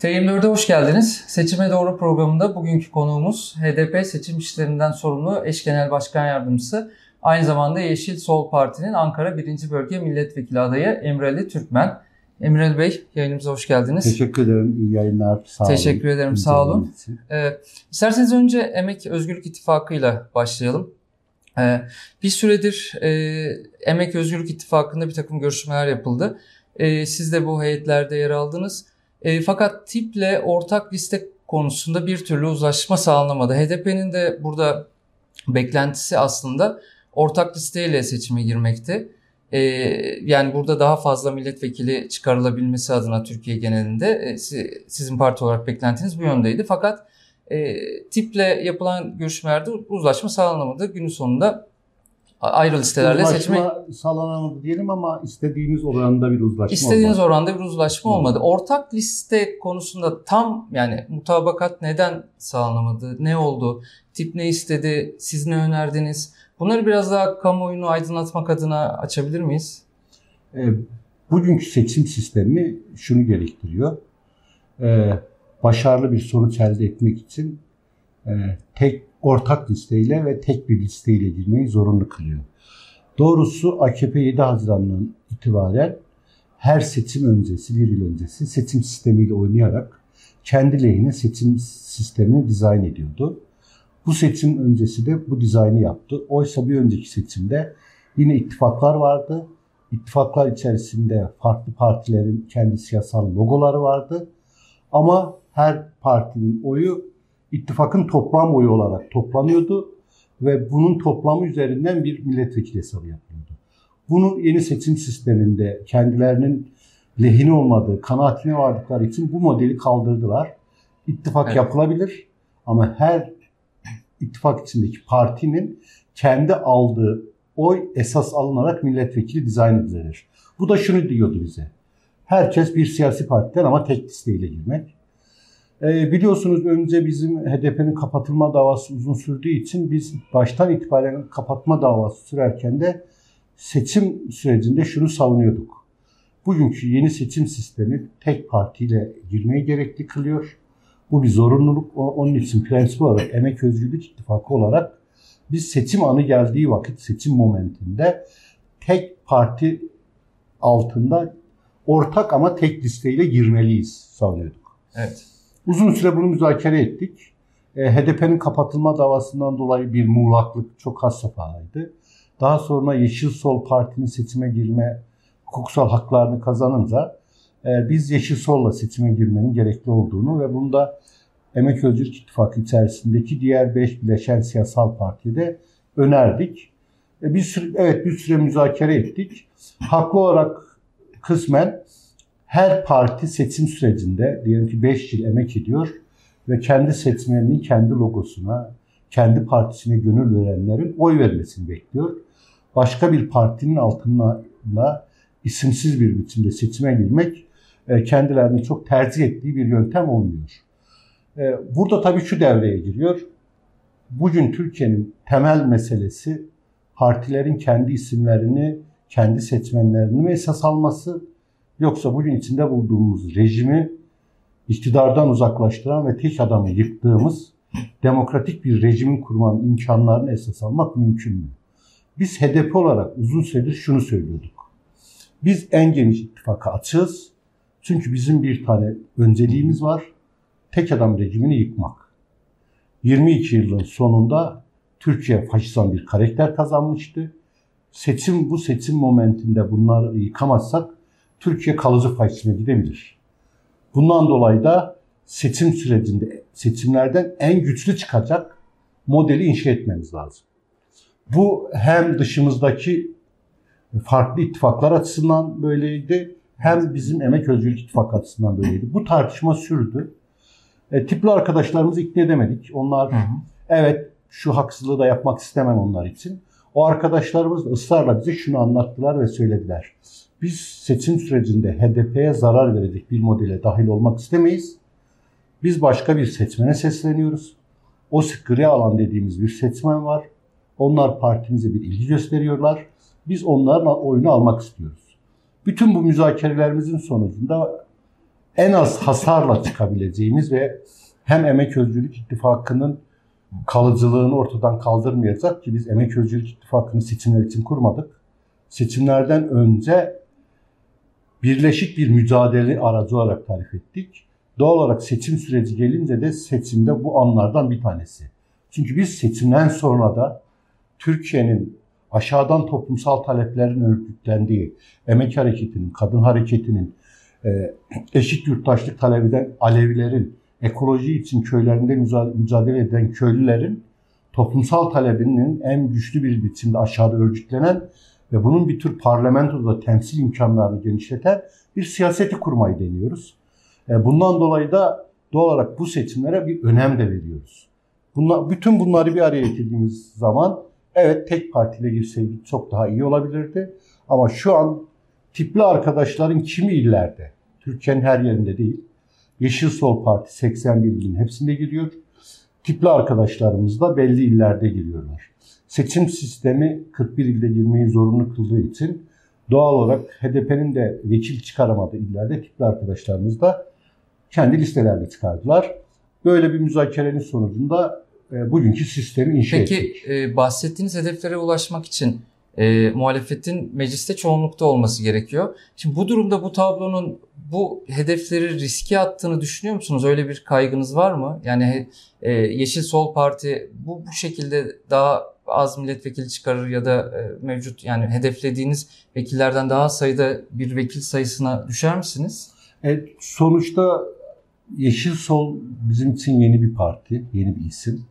TM4'e hoş geldiniz. Seçime Doğru programında bugünkü konuğumuz HDP seçim işlerinden sorumlu eş genel başkan yardımcısı, aynı zamanda Yeşil Sol Parti'nin Ankara 1. Bölge Milletvekili adayı Emreli Türkmen. Emreli Bey yayınımıza hoş geldiniz. Teşekkür ederim. İyi yayınlar. Sağ Teşekkür olun. ederim. Sağ olun. Ee, isterseniz önce Emek Özgürlük İttifakı ile başlayalım. Ee, bir süredir e, Emek Özgürlük İttifakı'nda bir takım görüşmeler yapıldı. E, siz de bu heyetlerde yer aldınız. E, fakat tiple ortak liste konusunda bir türlü uzlaşma sağlanamadı. HDP'nin de burada beklentisi aslında ortak listeyle seçime girmekti. E, yani burada daha fazla milletvekili çıkarılabilmesi adına Türkiye genelinde e, sizin parti olarak beklentiniz bu yöndeydi. Fakat e, tiple yapılan görüşmelerde uzlaşma sağlanamadı. Günün sonunda ayrı listelerle uzlaşma seçme... sağlanamadı diyelim ama istediğimiz oranda bir uzlaşma İstediğiniz olmadı. oranda bir uzlaşma olmadı. olmadı. Ortak liste konusunda tam yani mutabakat neden sağlanamadı? Ne oldu? Tip ne istedi? Siz ne önerdiniz? Bunları biraz daha kamuoyunu aydınlatmak adına açabilir miyiz? E, bugünkü seçim sistemi şunu gerektiriyor. E, başarılı bir sonuç elde etmek için e, tek ortak listeyle ve tek bir listeyle girmeyi zorunlu kılıyor. Doğrusu AKP 7 Haziran'dan itibaren her seçim öncesi, bir yıl öncesi seçim sistemiyle oynayarak kendi lehine seçim sistemini dizayn ediyordu. Bu seçim öncesi de bu dizaynı yaptı. Oysa bir önceki seçimde yine ittifaklar vardı. İttifaklar içerisinde farklı partilerin kendi siyasal logoları vardı. Ama her partinin oyu ittifakın toplam oyu olarak toplanıyordu ve bunun toplamı üzerinden bir milletvekili hesabı yapılıyordu. Bunu yeni seçim sisteminde kendilerinin lehine olmadığı kanaatine vardıkları için bu modeli kaldırdılar. İttifak evet. yapılabilir ama her ittifak içindeki partinin kendi aldığı oy esas alınarak milletvekili dizayn edilir. Bu da şunu diyordu bize. Herkes bir siyasi partiden ama tek listeyle girmek. E, biliyorsunuz önce bizim HDP'nin kapatılma davası uzun sürdüğü için biz baştan itibaren kapatma davası sürerken de seçim sürecinde şunu savunuyorduk. Bugünkü yeni seçim sistemi tek partiyle girmeyi gerekli kılıyor. Bu bir zorunluluk. Onun için prensip olarak Emek Özgürlük İttifakı olarak biz seçim anı geldiği vakit seçim momentinde tek parti altında ortak ama tek listeyle girmeliyiz savunuyorduk. Evet. Uzun süre bunu müzakere ettik. E, HDP'nin kapatılma davasından dolayı bir muğlaklık çok has safhadaydı. Daha sonra Yeşil Sol Parti'nin seçime girme hukuksal haklarını kazanınca e, biz Yeşil Sol'la seçime girmenin gerekli olduğunu ve bunda Emek Özgürlük İttifakı içerisindeki diğer beş bileşen siyasal partide önerdik. E, bir süre, evet bir süre müzakere ettik. Haklı olarak kısmen her parti seçim sürecinde diyelim ki 5 yıl emek ediyor ve kendi seçmeninin kendi logosuna, kendi partisine gönül verenlerin oy vermesini bekliyor. Başka bir partinin altına isimsiz bir biçimde seçime girmek e, kendilerini çok tercih ettiği bir yöntem olmuyor. E, burada tabii şu devreye giriyor. Bugün Türkiye'nin temel meselesi partilerin kendi isimlerini, kendi seçmenlerini esas alması Yoksa bugün içinde bulduğumuz rejimi iktidardan uzaklaştıran ve tek adamı yıktığımız demokratik bir rejimin kurmanın imkanlarını esas almak mümkün mü? Biz HDP olarak uzun süredir şunu söylüyorduk. Biz en geniş ittifaka açığız. Çünkü bizim bir tane önceliğimiz var. Tek adam rejimini yıkmak. 22 yılın sonunda Türkiye faşistan bir karakter kazanmıştı. Seçim bu seçim momentinde bunları yıkamazsak Türkiye kalıcı faşizme gidebilir. Bundan dolayı da seçim sürecinde seçimlerden en güçlü çıkacak modeli inşa etmemiz lazım. Bu hem dışımızdaki farklı ittifaklar açısından böyleydi hem bizim Emek Özgürlük İttifak açısından böyleydi. Bu tartışma sürdü. E, tipli arkadaşlarımızı ikna edemedik. Onlar hı hı. evet şu haksızlığı da yapmak istemem onlar için. O arkadaşlarımız da ısrarla bize şunu anlattılar ve söylediler. Biz seçim sürecinde HDP'ye zarar verecek bir modele dahil olmak istemeyiz. Biz başka bir seçmene sesleniyoruz. O gri alan dediğimiz bir seçmen var. Onlar partimize bir ilgi gösteriyorlar. Biz onların oyunu almak istiyoruz. Bütün bu müzakerelerimizin sonucunda en az hasarla çıkabileceğimiz ve hem Emek Özgürlük İttifakı'nın kalıcılığını ortadan kaldırmayacak ki biz Emek Özgürlük İttifakı'nı seçimler için kurmadık. Seçimlerden önce birleşik bir mücadele aracı olarak tarif ettik. Doğal olarak seçim süreci gelince de seçimde bu anlardan bir tanesi. Çünkü biz seçimden sonra da Türkiye'nin aşağıdan toplumsal taleplerin örgütlendiği, emek hareketinin, kadın hareketinin, e, eşit yurttaşlık talep eden Alevilerin, ekoloji için köylerinde mücadele eden köylülerin toplumsal talebinin en güçlü bir biçimde aşağıda örgütlenen ve bunun bir tür parlamentoda temsil imkanlarını genişleten bir siyaseti kurmayı deniyoruz. E, bundan dolayı da doğal olarak bu seçimlere bir önem de veriyoruz. Bunlar, bütün bunları bir araya getirdiğimiz zaman evet tek partiyle girseydik çok daha iyi olabilirdi. Ama şu an tipli arkadaşların kimi illerde, Türkiye'nin her yerinde değil, Yeşil Sol Parti 81 ilin hepsinde giriyor. Tipli arkadaşlarımız da belli illerde giriyorlar. Seçim sistemi 41 ilde girmeyi zorunlu kıldığı için doğal olarak HDP'nin de vekil çıkaramadığı illerde tipli arkadaşlarımız da kendi listelerle çıkardılar. Böyle bir müzakerenin sonucunda e, bugünkü sistemi inşa Peki, ettik. Peki e, bahsettiğiniz hedeflere ulaşmak için e, muhalefetin mecliste çoğunlukta olması gerekiyor. Şimdi bu durumda bu tablonun bu hedefleri riske attığını düşünüyor musunuz? Öyle bir kaygınız var mı? Yani e, Yeşil Sol Parti bu bu şekilde daha az milletvekili çıkarır ya da e, mevcut yani hedeflediğiniz vekillerden daha sayıda bir vekil sayısına düşer misiniz? E, sonuçta Yeşil Sol bizim için yeni bir parti, yeni bir isim.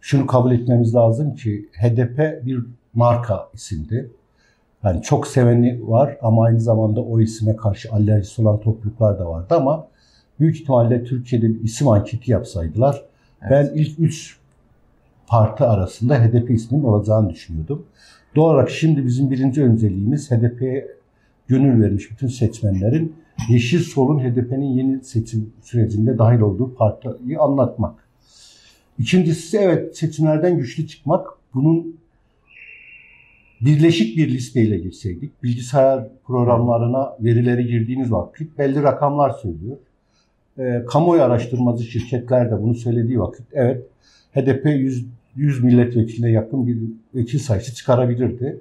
Şunu kabul etmemiz lazım ki HDP bir marka isimdi. Yani çok seveni var ama aynı zamanda o isime karşı alerjisi olan topluluklar da vardı ama büyük ihtimalle Türkiye'de bir isim anketi yapsaydılar evet. ben ilk üç parti arasında HDP isminin olacağını düşünüyordum. Doğal olarak şimdi bizim birinci önceliğimiz HDP'ye gönül vermiş bütün seçmenlerin Yeşil Sol'un HDP'nin yeni seçim sürecinde dahil olduğu partiyi anlatmak. İkincisi evet seçimlerden güçlü çıkmak. Bunun birleşik bir listeyle girseydik, bilgisayar programlarına verileri girdiğiniz vakit belli rakamlar söylüyor. E, kamuoyu araştırmacı şirketler de bunu söylediği vakit evet HDP 100, 100 milletvekiline yakın bir vekil sayısı çıkarabilirdi.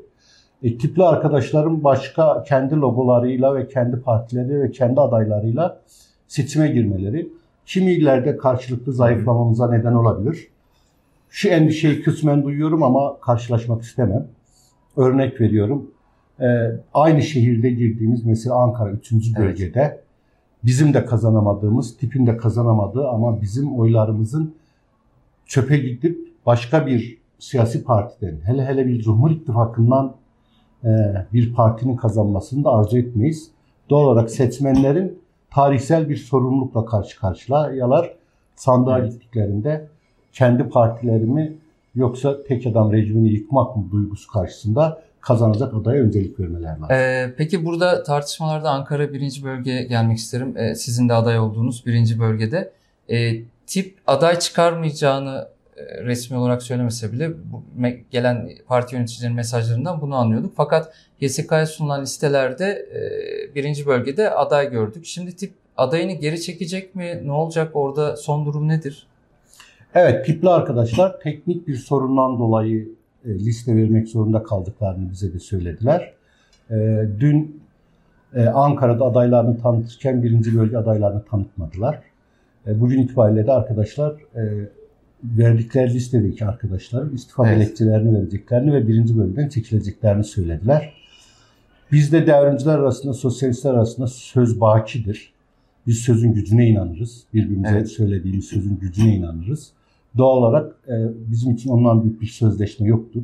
E, tipli arkadaşlarım başka kendi logolarıyla ve kendi partileri ve kendi adaylarıyla seçime girmeleri kimi illerde karşılıklı zayıflamamıza neden olabilir. Şu endişeyi kısmen duyuyorum ama karşılaşmak istemem. Örnek veriyorum. E, aynı şehirde girdiğimiz mesela Ankara 3. bölgede evet. bizim de kazanamadığımız, tipin de kazanamadığı ama bizim oylarımızın çöpe gidip başka bir siyasi partiden, hele hele bir Cumhur İttifakı'ndan e, bir partinin kazanmasını da arzu etmeyiz. Doğal olarak seçmenlerin tarihsel bir sorumlulukla karşı karşıyalar. Sandığa evet. gittiklerinde kendi partilerimi yoksa tek adam rejimini yıkmak mı duygusu karşısında kazanacak adaya öncelik vermeler lazım. Ee, peki burada tartışmalarda Ankara birinci bölgeye gelmek isterim. Ee, sizin de aday olduğunuz birinci bölgede. Ee, tip aday çıkarmayacağını e, resmi olarak söylemese bile gelen parti yöneticilerinin mesajlarından bunu anlıyorduk. Fakat YSK'ya sunulan listelerde e, birinci bölgede aday gördük. Şimdi tip adayını geri çekecek mi? Ne olacak orada? Son durum nedir? Evet, tipli arkadaşlar teknik bir sorundan dolayı e, liste vermek zorunda kaldıklarını bize de söylediler. E, dün e, Ankara'da adaylarını tanıtırken birinci bölge adaylarını tanıtmadılar. Bugün itibariyle de arkadaşlar verdikleri listedeki arkadaşların istifa evet. dilekçelerini vereceklerini ve birinci bölümden çekileceklerini söylediler. Bizde devrimciler arasında, sosyalistler arasında söz bakidir. Biz sözün gücüne inanırız. Birbirimize evet. söylediğimiz sözün gücüne inanırız. Doğal olarak e, bizim için ondan büyük bir sözleşme yoktur.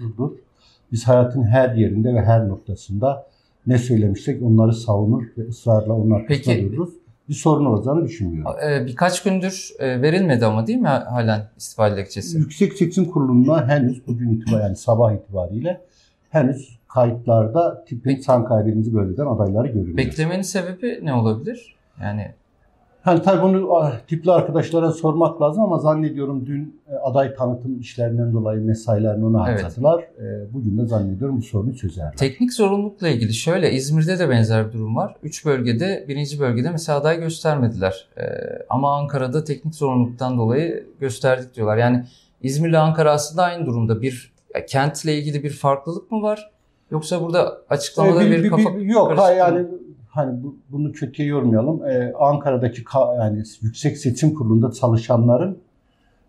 Biz hayatın her yerinde ve her noktasında ne söylemişsek onları savunur ve ısrarla onlar Peki, dururuz bir sorun olacağını düşünmüyorum. Ee, birkaç gündür e, verilmedi ama değil mi halen istifa dilekçesi? Yüksek Seçim Kurulu'na henüz bugün itibariyle yani sabah itibariyle henüz kayıtlarda tipin Çankaya birinci bölgeden adayları görülüyor. Beklemenin sebebi ne olabilir? Yani Hani tabii bunu ah, tipli arkadaşlara sormak lazım ama zannediyorum dün e, aday tanıtım işlerinden dolayı mesailerini ona Evet. harcadılar. E, Bugün de zannediyorum bu sorunu çözerler. Teknik zorunlulukla ilgili şöyle İzmir'de de benzer bir durum var. Üç bölgede birinci bölgede mesela aday göstermediler. Ee, ama Ankara'da teknik zorunluluktan dolayı gösterdik diyorlar. Yani İzmir ile Ankara aslında aynı durumda. Bir ya, kentle ilgili bir farklılık mı var? Yoksa burada açıklamada E, bir, kafa yok ha, karışıklığı- yani hani bu- bunu kötüye yormayalım. E, Ankara'daki ka- yani Yüksek Seçim Kurulu'nda çalışanların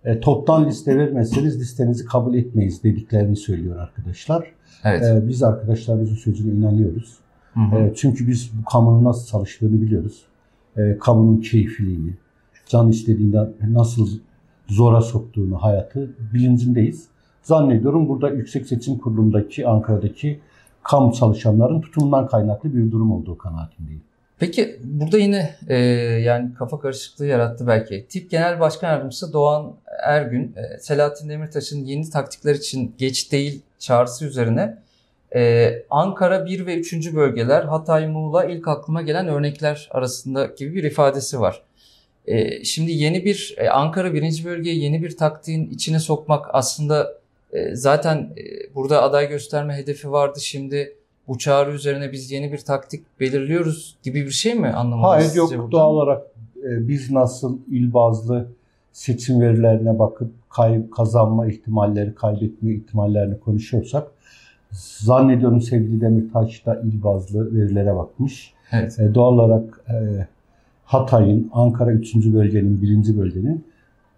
e, toptan liste vermezseniz listenizi kabul etmeyiz dediklerini söylüyor arkadaşlar. Evet. E, biz arkadaşlarımızın sözüne inanıyoruz. Hı hı. E, çünkü biz bu kamunun nasıl çalıştığını biliyoruz. E, kamunun keyfiliğini, can istediğinden nasıl zora soktuğunu hayatı bilincindeyiz. Zannediyorum burada Yüksek Seçim Kurulu'ndaki Ankara'daki kamu çalışanların tutumundan kaynaklı bir durum olduğu kanaatindeyim. Peki burada yine e, yani kafa karışıklığı yarattı belki. Tip Genel Başkan Yardımcısı Doğan Ergün, e, Selahattin Demirtaş'ın yeni taktikler için geç değil çağrısı üzerine e, Ankara 1 ve 3. bölgeler, Hatay, Muğla ilk aklıma gelen örnekler arasında gibi bir ifadesi var. E, şimdi yeni bir e, Ankara 1. bölgeyi yeni bir taktiğin içine sokmak aslında zaten e, burada aday gösterme hedefi vardı. Şimdi bu çağrı üzerine biz yeni bir taktik belirliyoruz gibi bir şey mi anlamalıyız Hayır yok buradan? doğal olarak e, biz nasıl il bazlı seçim verilerine bakıp kay, kazanma ihtimalleri, kaybetme ihtimallerini konuşuyorsak zannediyorum sevgili Demirtaş da il bazlı verilere bakmış. Evet. E, doğal olarak e, Hatay'ın, Ankara 3. bölgenin, 1. bölgenin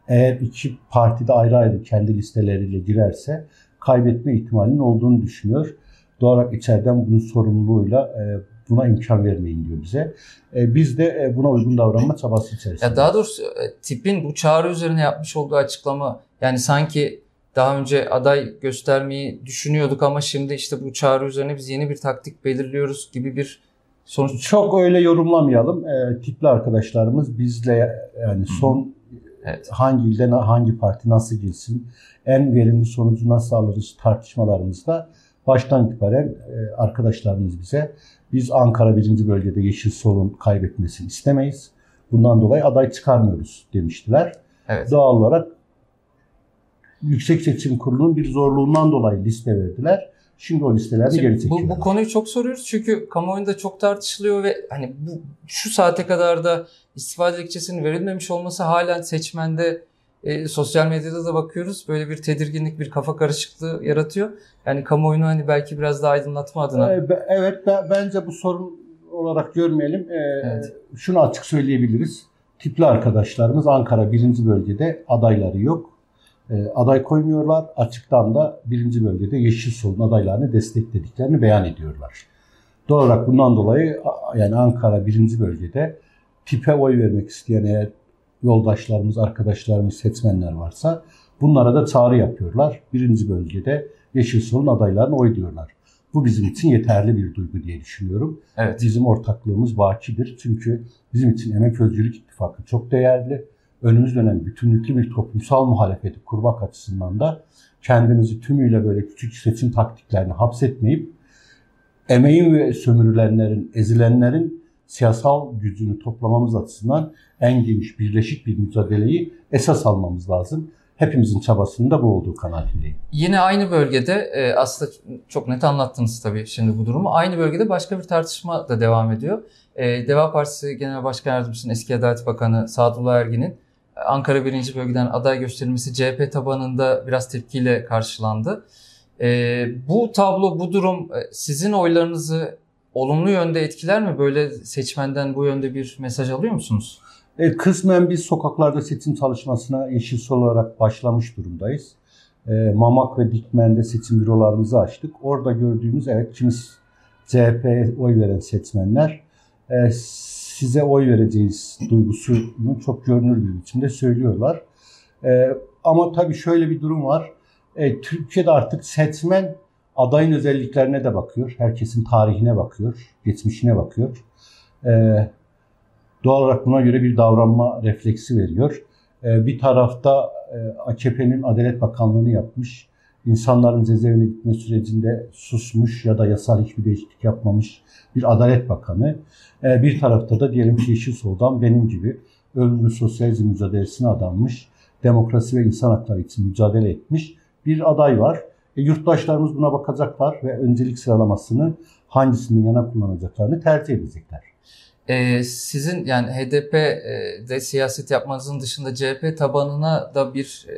eğer iki parti de ayrı ayrı kendi listeleriyle girerse kaybetme ihtimalinin olduğunu düşünüyor. Doğal olarak içeriden bunun sorumluluğuyla e, buna imkan vermeyin diyor bize. E, biz de e, buna uygun davranma çabası içerisinde. Ya daha doğrusu tipin bu çağrı üzerine yapmış olduğu açıklama yani sanki daha önce aday göstermeyi düşünüyorduk ama şimdi işte bu çağrı üzerine biz yeni bir taktik belirliyoruz gibi bir sonuç. Çok öyle yorumlamayalım. E, tipli arkadaşlarımız bizle yani son Evet. hangi ilde hangi parti nasıl girsin, en verimli sonucu nasıl alırız tartışmalarımızda baştan itibaren e, arkadaşlarımız bize biz Ankara 1. bölgede Yeşil Sol'un kaybetmesini istemeyiz. Bundan dolayı aday çıkarmıyoruz demiştiler. Evet. Doğal olarak Yüksek Seçim Kurulu'nun bir zorluğundan dolayı liste verdiler. Şimdi o listeleri Şimdi geri bu, çekiyorlar. bu konuyu çok soruyoruz çünkü kamuoyunda çok tartışılıyor ve hani bu şu saate kadar da istifa dilekçesinin verilmemiş olması halen seçmende e, sosyal medyada da bakıyoruz böyle bir tedirginlik bir kafa karışıklığı yaratıyor. Yani kamuoyunu hani belki biraz daha aydınlatma adına. Ee, Evet be- bence bu sorun olarak görmeyelim. Ee, Evet. Şunu açık söyleyebiliriz. Tipli arkadaşlarımız Ankara 1. bölgede adayları yok. Ee, aday koymuyorlar. Açıktan da 1. bölgede Yeşil Sol'un adaylarını desteklediklerini beyan ediyorlar. Doğal olarak bundan dolayı yani Ankara 1. bölgede tipe oy vermek isteyen eğer yoldaşlarımız, arkadaşlarımız, seçmenler varsa bunlara da çağrı yapıyorlar. 1. bölgede Yeşil Sol'un adaylarına oy diyorlar. Bu bizim için yeterli bir duygu diye düşünüyorum. Evet. Bizim ortaklığımız bakidir. Çünkü bizim için Emek Özgürlük İttifakı çok değerli. Önümüz dönem bütünlüklü bir toplumsal muhalefeti kurmak açısından da kendimizi tümüyle böyle küçük seçim taktiklerine hapsetmeyip emeğin ve sömürülenlerin, ezilenlerin siyasal gücünü toplamamız açısından en geniş, birleşik bir mücadeleyi esas almamız lazım. Hepimizin çabasının da bu olduğu kanaatindeyim. Yine aynı bölgede e, aslında çok net anlattınız tabii şimdi bu durumu. Aynı bölgede başka bir tartışma da devam ediyor. E, Deva Partisi Genel Başkan Yardımcısının eski Adalet Bakanı Sadullah Ergin'in Ankara 1. bölgeden aday gösterilmesi CHP tabanında biraz tepkiyle karşılandı. E, bu tablo, bu durum e, sizin oylarınızı olumlu yönde etkiler mi? Böyle seçmenden bu yönde bir mesaj alıyor musunuz? E, kısmen biz sokaklarda seçim çalışmasına Yeşil olarak başlamış durumdayız. E, Mamak ve Dikmen'de seçim bürolarımızı açtık. Orada gördüğümüz evet kimiz CHP'ye oy veren seçmenler e, size oy vereceğiz duygusunu çok görünür bir biçimde söylüyorlar. E, ama tabii şöyle bir durum var. E, Türkiye'de artık seçmen adayın özelliklerine de bakıyor. Herkesin tarihine bakıyor, geçmişine bakıyor. E, doğal olarak buna göre bir davranma refleksi veriyor. Ee, Bir tarafta e, AKP'nin Adalet Bakanlığı'nı yapmış, insanların cezaevine gitme sürecinde susmuş ya da yasal hiçbir değişiklik yapmamış bir Adalet Bakanı. Ee, Bir tarafta da diyelim ki Yeşil Sol'dan benim gibi ömrünü sosyalizm mücadelesine adanmış, demokrasi ve insan hakları için mücadele etmiş bir aday var. E, yurttaşlarımız buna bakacaklar ve öncelik sıralamasını hangisinin yana kullanacaklarını tercih edecekler. Ee, sizin yani HDP'de siyaset yapmanızın dışında CHP tabanına da bir e,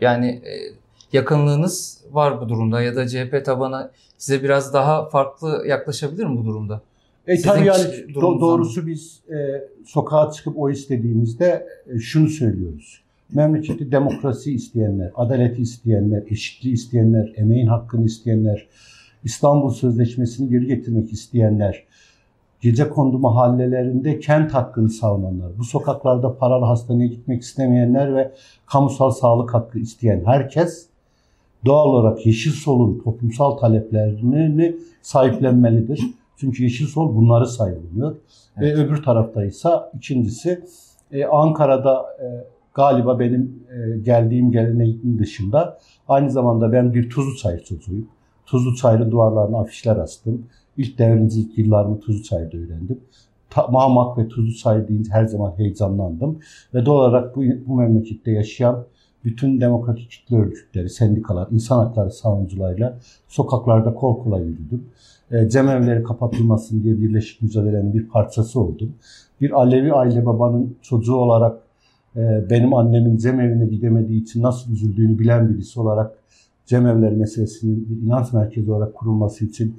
yani e, yakınlığınız var bu durumda ya da CHP tabanı size biraz daha farklı yaklaşabilir mi bu durumda? E Sizin tabii yani do- doğrusu biz e, sokağa çıkıp o istediğimizde e, şunu söylüyoruz. Memleketi demokrasi isteyenler, adaleti isteyenler, eşitliği isteyenler, emeğin hakkını isteyenler, İstanbul Sözleşmesi'ni geri getirmek isteyenler, gece kondu mahallelerinde kent hakkını savunanlar, bu sokaklarda paralı hastaneye gitmek istemeyenler ve kamusal sağlık hakkı isteyen herkes doğal olarak Yeşil Sol'un toplumsal taleplerini sahiplenmelidir. Çünkü Yeşil Sol bunları savunuyor. Evet. Ve öbür tarafta ise ikincisi e, Ankara'da e, galiba benim e, geldiğim geleneğin dışında aynı zamanda ben bir Tuzlu Çayır çocuğuyum. Tuzlu Çayır'ın duvarlarına afişler astım. İlk devrimcilik yıllarımı Tuzlu Çayır'da öğrendim. Ta, Mamak ve Tuzlu Çayır deyince her zaman heyecanlandım. Ve doğal olarak bu, bu memlekette yaşayan bütün demokratik kitle örgütleri, sendikalar, insan hakları savunucularıyla sokaklarda kol kola yürüdüm. E, cemevleri kapatılmasın diye birleşik mücadelenin bir parçası oldum. Bir Alevi aile babanın çocuğu olarak e, benim annemin cemevine gidemediği için nasıl üzüldüğünü bilen birisi olarak cemevler meselesinin bir inanç merkezi olarak kurulması için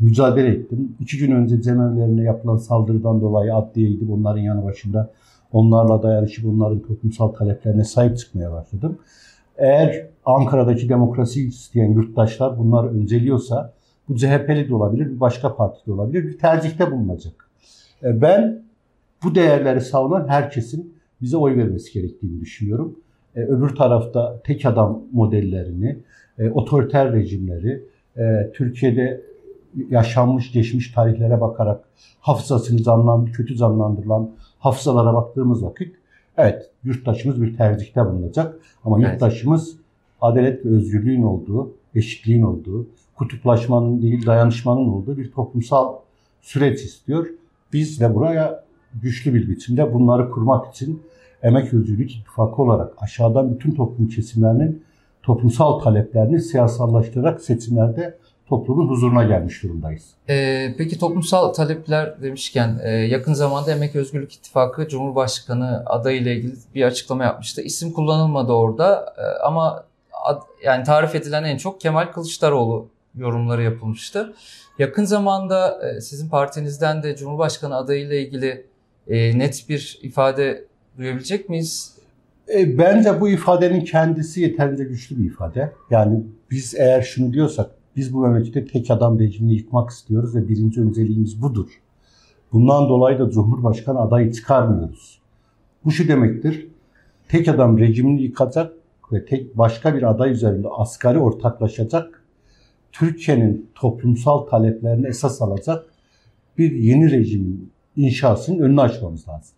mücadele ettim. İki gün önce cemevlerine yapılan saldırıdan dolayı adliyeydi. Bunların yanı başında onlarla dayanışıp onların toplumsal taleplerine sahip çıkmaya başladım. Eğer Ankara'daki demokrasi isteyen yurttaşlar bunları önceliyorsa bu CHP'li de olabilir, bir başka parti de olabilir, bir tercihte bulunacak. E, ben bu değerleri savunan herkesin bize oy vermesi gerektiğini düşünüyorum. E, öbür tarafta tek adam modellerini, e, otoriter rejimleri, Türkiye'de yaşanmış geçmiş tarihlere bakarak hafızasını canlandı, kötü canlandırılan hafızalara baktığımız vakit evet yurttaşımız bir tercihte bulunacak. Ama evet. yurttaşımız adalet ve özgürlüğün olduğu, eşitliğin olduğu, kutuplaşmanın değil dayanışmanın olduğu bir toplumsal süreç istiyor. Biz de buraya güçlü bir biçimde bunları kurmak için Emek Özgürlük İttifakı olarak aşağıdan bütün toplum kesimlerinin toplumsal taleplerini siyasallaştırarak seçimlerde toplumun huzuruna gelmiş durumdayız. Ee, peki toplumsal talepler demişken e, yakın zamanda Emek Özgürlük İttifakı Cumhurbaşkanı adayı ile ilgili bir açıklama yapmıştı. İsim kullanılmadı orada e, ama ad, yani tarif edilen en çok Kemal Kılıçdaroğlu yorumları yapılmıştı. Yakın zamanda e, sizin partinizden de Cumhurbaşkanı adayı ile ilgili e, net bir ifade duyabilecek miyiz? E, bence bu ifadenin kendisi yeterince güçlü bir ifade. Yani biz eğer şunu diyorsak biz bu memlekette tek adam rejimini yıkmak istiyoruz ve birinci önceliğimiz budur. Bundan dolayı da Cumhurbaşkanı adayı çıkarmıyoruz. Bu şu demektir. Tek adam rejimini yıkacak ve tek başka bir aday üzerinde asgari ortaklaşacak. Türkiye'nin toplumsal taleplerini esas alacak bir yeni rejimin inşasının önünü açmamız lazım.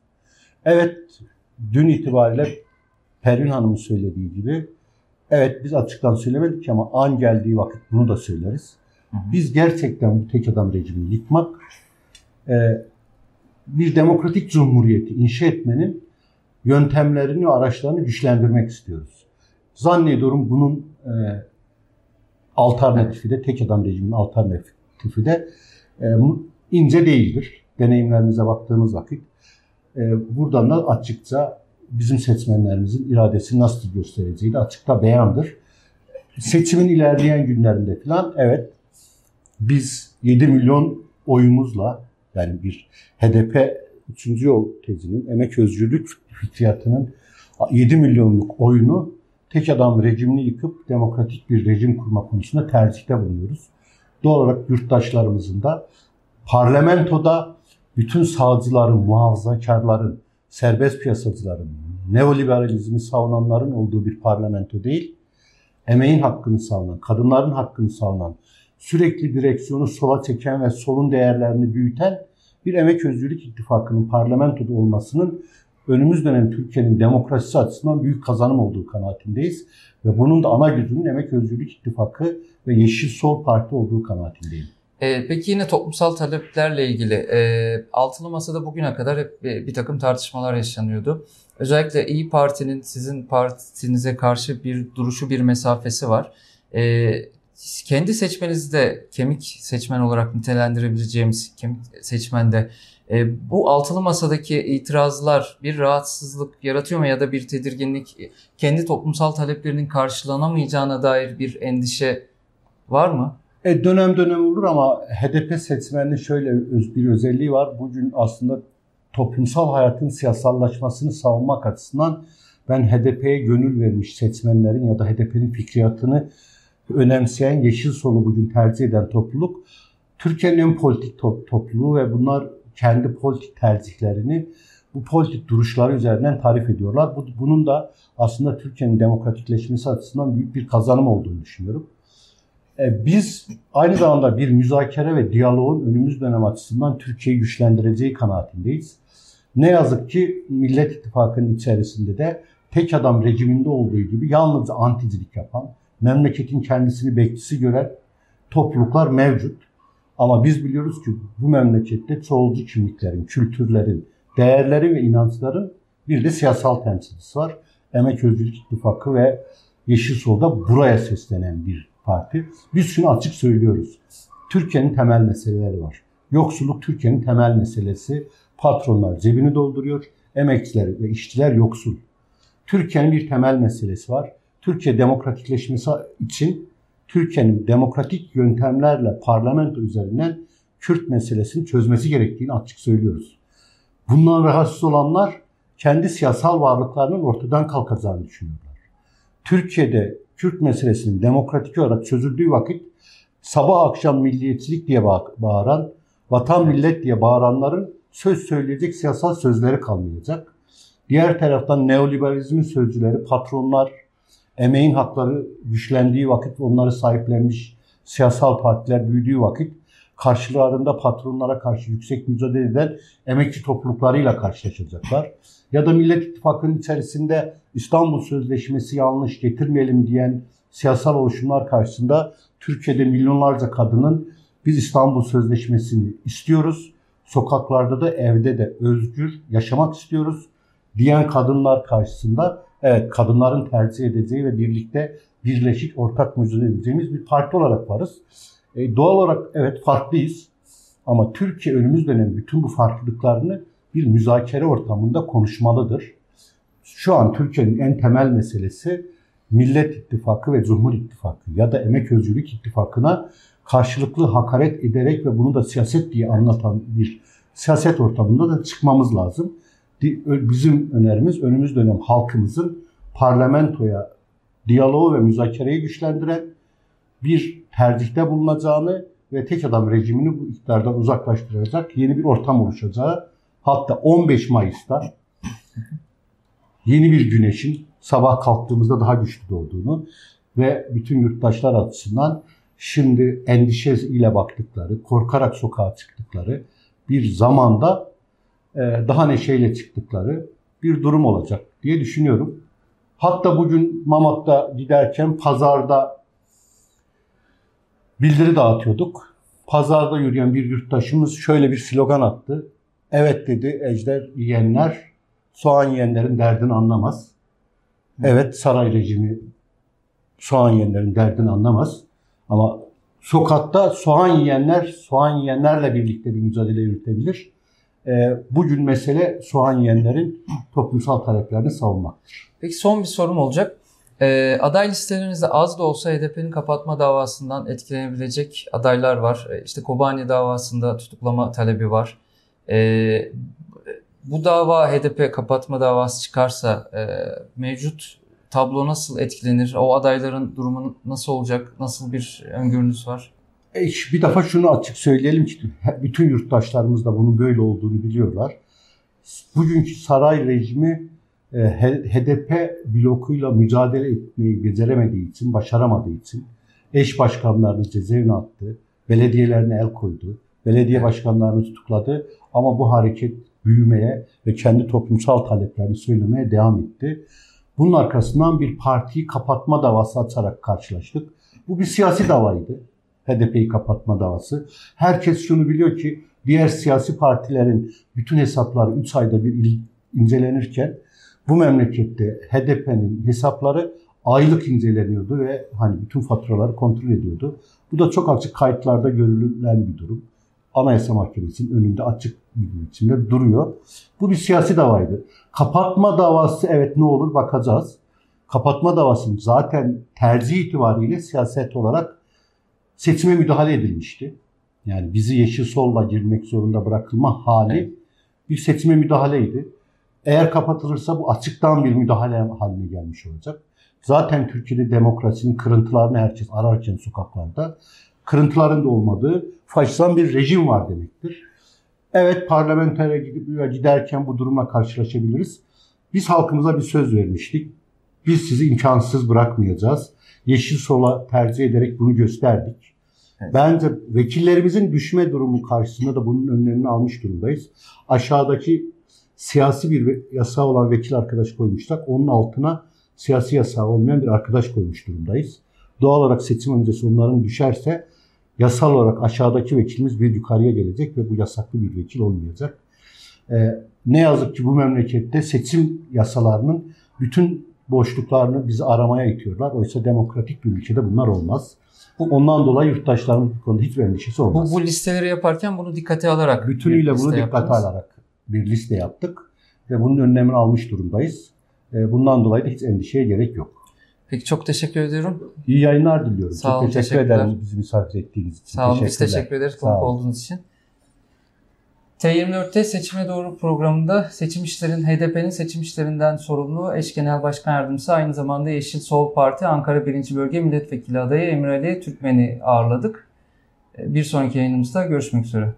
Evet, dün itibariyle Pervin Hanım'ın söylediği gibi Evet biz açıktan söylemedik ama an geldiği vakit bunu da söyleriz. Biz gerçekten bu tek adam rejimini yıkmak, e, bir demokratik cumhuriyeti inşa etmenin yöntemlerini ve araçlarını güçlendirmek istiyoruz. Zannediyorum bunun e, alternatifi de, tek adam rejiminin alternatifi de e, ince değildir. Deneyimlerimize baktığımız vakit. Buradan da açıkça bizim seçmenlerimizin iradesi nasıl göstereceği de açıkta beyandır. Seçimin ilerleyen günlerinde falan evet biz 7 milyon oyumuzla yani bir HDP 3. yol tezinin emek özgürlük fikriyatının 7 milyonluk oyunu tek adam rejimini yıkıp demokratik bir rejim kurma konusunda tercihte bulunuyoruz. Doğal olarak yurttaşlarımızın da parlamentoda bütün sağcıların, muhafazakarların, serbest piyasacıların, neoliberalizmi savunanların olduğu bir parlamento değil, emeğin hakkını savunan, kadınların hakkını savunan, sürekli direksiyonu sola çeken ve solun değerlerini büyüten bir emek özgürlük ittifakının parlamentoda olmasının önümüz dönem Türkiye'nin demokrasisi açısından büyük kazanım olduğu kanaatindeyiz. Ve bunun da ana gücünün Emek Özgürlük İttifakı ve Yeşil Sol Parti olduğu kanaatindeyim. E, peki yine toplumsal taleplerle ilgili e, altılı masada bugüne kadar hep bir, takım tartışmalar yaşanıyordu. Özellikle İyi Parti'nin sizin partinize karşı bir duruşu, bir mesafesi var. E, kendi seçmenizde kemik seçmen olarak nitelendirebileceğimiz kemik seçmende e, bu altılı masadaki itirazlar bir rahatsızlık yaratıyor mu ya da bir tedirginlik kendi toplumsal taleplerinin karşılanamayacağına dair bir endişe var mı? E, dönem dönem olur ama HDP seçmeninin şöyle bir özelliği var. Bugün aslında toplumsal hayatın siyasallaşmasını savunmak açısından ben HDP'ye gönül vermiş seçmenlerin ya da HDP'nin fikriyatını önemseyen yeşil solu bugün tercih eden topluluk Türkiye'nin en politik to- topluluğu ve bunlar kendi politik tercihlerini bu politik duruşları üzerinden tarif ediyorlar. Bu, bunun da aslında Türkiye'nin demokratikleşmesi açısından büyük bir kazanım olduğunu düşünüyorum. E, biz aynı zamanda bir müzakere ve diyaloğun önümüz dönem açısından Türkiye'yi güçlendireceği kanaatindeyiz. Ne yazık ki Millet İttifakı'nın içerisinde de tek adam rejiminde olduğu gibi yalnızca anticilik yapan, memleketin kendisini bekçisi gören topluluklar mevcut. Ama biz biliyoruz ki bu memlekette çoğulcu kimliklerin, kültürlerin, değerlerin ve inançların bir de siyasal temsilcisi var. Emek Özgürlük İttifakı ve Yeşil Sol'da buraya seslenen bir parti. Biz şunu açık söylüyoruz. Türkiye'nin temel meseleleri var. Yoksulluk Türkiye'nin temel meselesi. Patronlar cebini dolduruyor. Emekçiler ve işçiler yoksul. Türkiye'nin bir temel meselesi var. Türkiye demokratikleşmesi için Türkiye'nin demokratik yöntemlerle parlamento üzerinden Kürt meselesini çözmesi gerektiğini açık söylüyoruz. Bundan rahatsız olanlar kendi siyasal varlıklarının ortadan kalkacağını düşünüyorlar. Türkiye'de Kürt meselesinin demokratik olarak çözüldüğü vakit sabah akşam milliyetçilik diye bağıran, vatan millet diye bağıranların söz söyleyecek siyasal sözleri kalmayacak. Diğer taraftan neoliberalizmin sözcüleri, patronlar, emeğin hakları güçlendiği vakit, onları sahiplenmiş siyasal partiler büyüdüğü vakit karşılarında patronlara karşı yüksek mücadele eden emekçi topluluklarıyla karşılaşacaklar. Ya da Millet İttifakı'nın içerisinde İstanbul Sözleşmesi yanlış getirmeyelim diyen siyasal oluşumlar karşısında Türkiye'de milyonlarca kadının biz İstanbul Sözleşmesi'ni istiyoruz. Sokaklarda da evde de özgür yaşamak istiyoruz diyen kadınlar karşısında evet kadınların tercih edeceği ve birlikte birleşik ortak mücadele edeceğimiz bir parti olarak varız. E, doğal olarak evet farklıyız ama Türkiye önümüz dönem bütün bu farklılıklarını bir müzakere ortamında konuşmalıdır. Şu an Türkiye'nin en temel meselesi Millet İttifakı ve Cumhur İttifakı ya da Emek Özgürlük İttifakı'na karşılıklı hakaret ederek ve bunu da siyaset diye anlatan bir siyaset ortamında da çıkmamız lazım. Bizim önerimiz önümüz dönem halkımızın parlamentoya diyaloğu ve müzakereyi güçlendiren bir tercihte bulunacağını ve tek adam rejimini bu iktidardan uzaklaştıracak yeni bir ortam oluşacağı hatta 15 Mayıs'ta yeni bir güneşin sabah kalktığımızda daha güçlü doğduğunu ve bütün yurttaşlar açısından şimdi endişe ile baktıkları, korkarak sokağa çıktıkları bir zamanda e, daha neşeyle çıktıkları bir durum olacak diye düşünüyorum. Hatta bugün Mamak'ta giderken pazarda bildiri dağıtıyorduk. Pazarda yürüyen bir yurttaşımız şöyle bir slogan attı. Evet dedi ejder yiyenler soğan yiyenlerin derdini anlamaz. Evet saray rejimi soğan yiyenlerin derdini anlamaz. Ama sokakta soğan yiyenler soğan yiyenlerle birlikte bir mücadele yürütebilir. E, bugün mesele soğan yiyenlerin toplumsal taleplerini savunmaktır. Peki son bir sorum olacak. E, aday listelerinizde az da olsa HDP'nin kapatma davasından etkilenebilecek adaylar var. E, işte Kobani davasında tutuklama talebi var. E, bu dava HDP kapatma davası çıkarsa e, mevcut tablo nasıl etkilenir? O adayların durumu nasıl olacak? Nasıl bir öngörünüz var? E, bir defa şunu açık söyleyelim ki bütün yurttaşlarımız da bunun böyle olduğunu biliyorlar. Bugünkü saray rejimi HDP blokuyla mücadele etmeyi beceremediği için, başaramadığı için eş başkanlarını cezaevine attı, belediyelerine el koydu, belediye başkanlarını tutukladı ama bu hareket büyümeye ve kendi toplumsal taleplerini söylemeye devam etti. Bunun arkasından bir partiyi kapatma davası açarak karşılaştık. Bu bir siyasi davaydı. HDP'yi kapatma davası. Herkes şunu biliyor ki diğer siyasi partilerin bütün hesapları 3 ayda bir incelenirken bu memlekette HDP'nin hesapları aylık inceleniyordu ve hani bütün faturaları kontrol ediyordu. Bu da çok açık kayıtlarda görülen bir durum. Anayasa Mahkemesi'nin önünde açık bir biçimde duruyor. Bu bir siyasi davaydı. Kapatma davası evet ne olur bakacağız. Kapatma davasının zaten tercih itibariyle siyaset olarak seçime müdahale edilmişti. Yani bizi yeşil solla girmek zorunda bırakılma hali bir seçime müdahaleydi. Eğer kapatılırsa bu açıktan bir müdahale haline gelmiş olacak. Zaten Türkiye'de demokrasinin kırıntılarını herkes ararken sokaklarda kırıntıların da olmadığı faşistan bir rejim var demektir. Evet parlamentoya giderken bu durumla karşılaşabiliriz. Biz halkımıza bir söz vermiştik. Biz sizi imkansız bırakmayacağız. Yeşil sola tercih ederek bunu gösterdik. Evet. Bence vekillerimizin düşme durumu karşısında da bunun önlemini almış durumdayız. Aşağıdaki siyasi bir yasa olan vekil arkadaş koymuşlar. Onun altına siyasi yasağı olmayan bir arkadaş koymuş durumdayız. Doğal olarak seçim öncesi onların düşerse yasal olarak aşağıdaki vekilimiz bir yukarıya gelecek ve bu yasaklı bir vekil olmayacak. Ee, ne yazık ki bu memlekette seçim yasalarının bütün boşluklarını bizi aramaya itiyorlar. Oysa demokratik bir ülkede bunlar olmaz. Bu, Ondan dolayı yurttaşların bu konuda hiçbir endişesi olmaz. Bu, bu listeleri yaparken bunu dikkate alarak Bütünüyle bunu dikkate alarak bir liste yaptık ve bunun önlemini almış durumdayız. Ee, bundan dolayı da hiç endişeye gerek yok. Peki çok teşekkür ediyorum. İyi yayınlar diliyorum. Sağ çok olun, teşekkür ederim bizi misafir ettiğiniz için. Sağ olun biz teşekkür ederiz konuk olduğunuz için. T24'te Seçime Doğru programında seçim işlerin HDP'nin seçim işlerinden sorumlu eş genel başkan yardımcısı aynı zamanda Yeşil Sol Parti Ankara 1. Bölge Milletvekili adayı Emre Ali Türkmen'i ağırladık. Bir sonraki yayınımızda görüşmek üzere.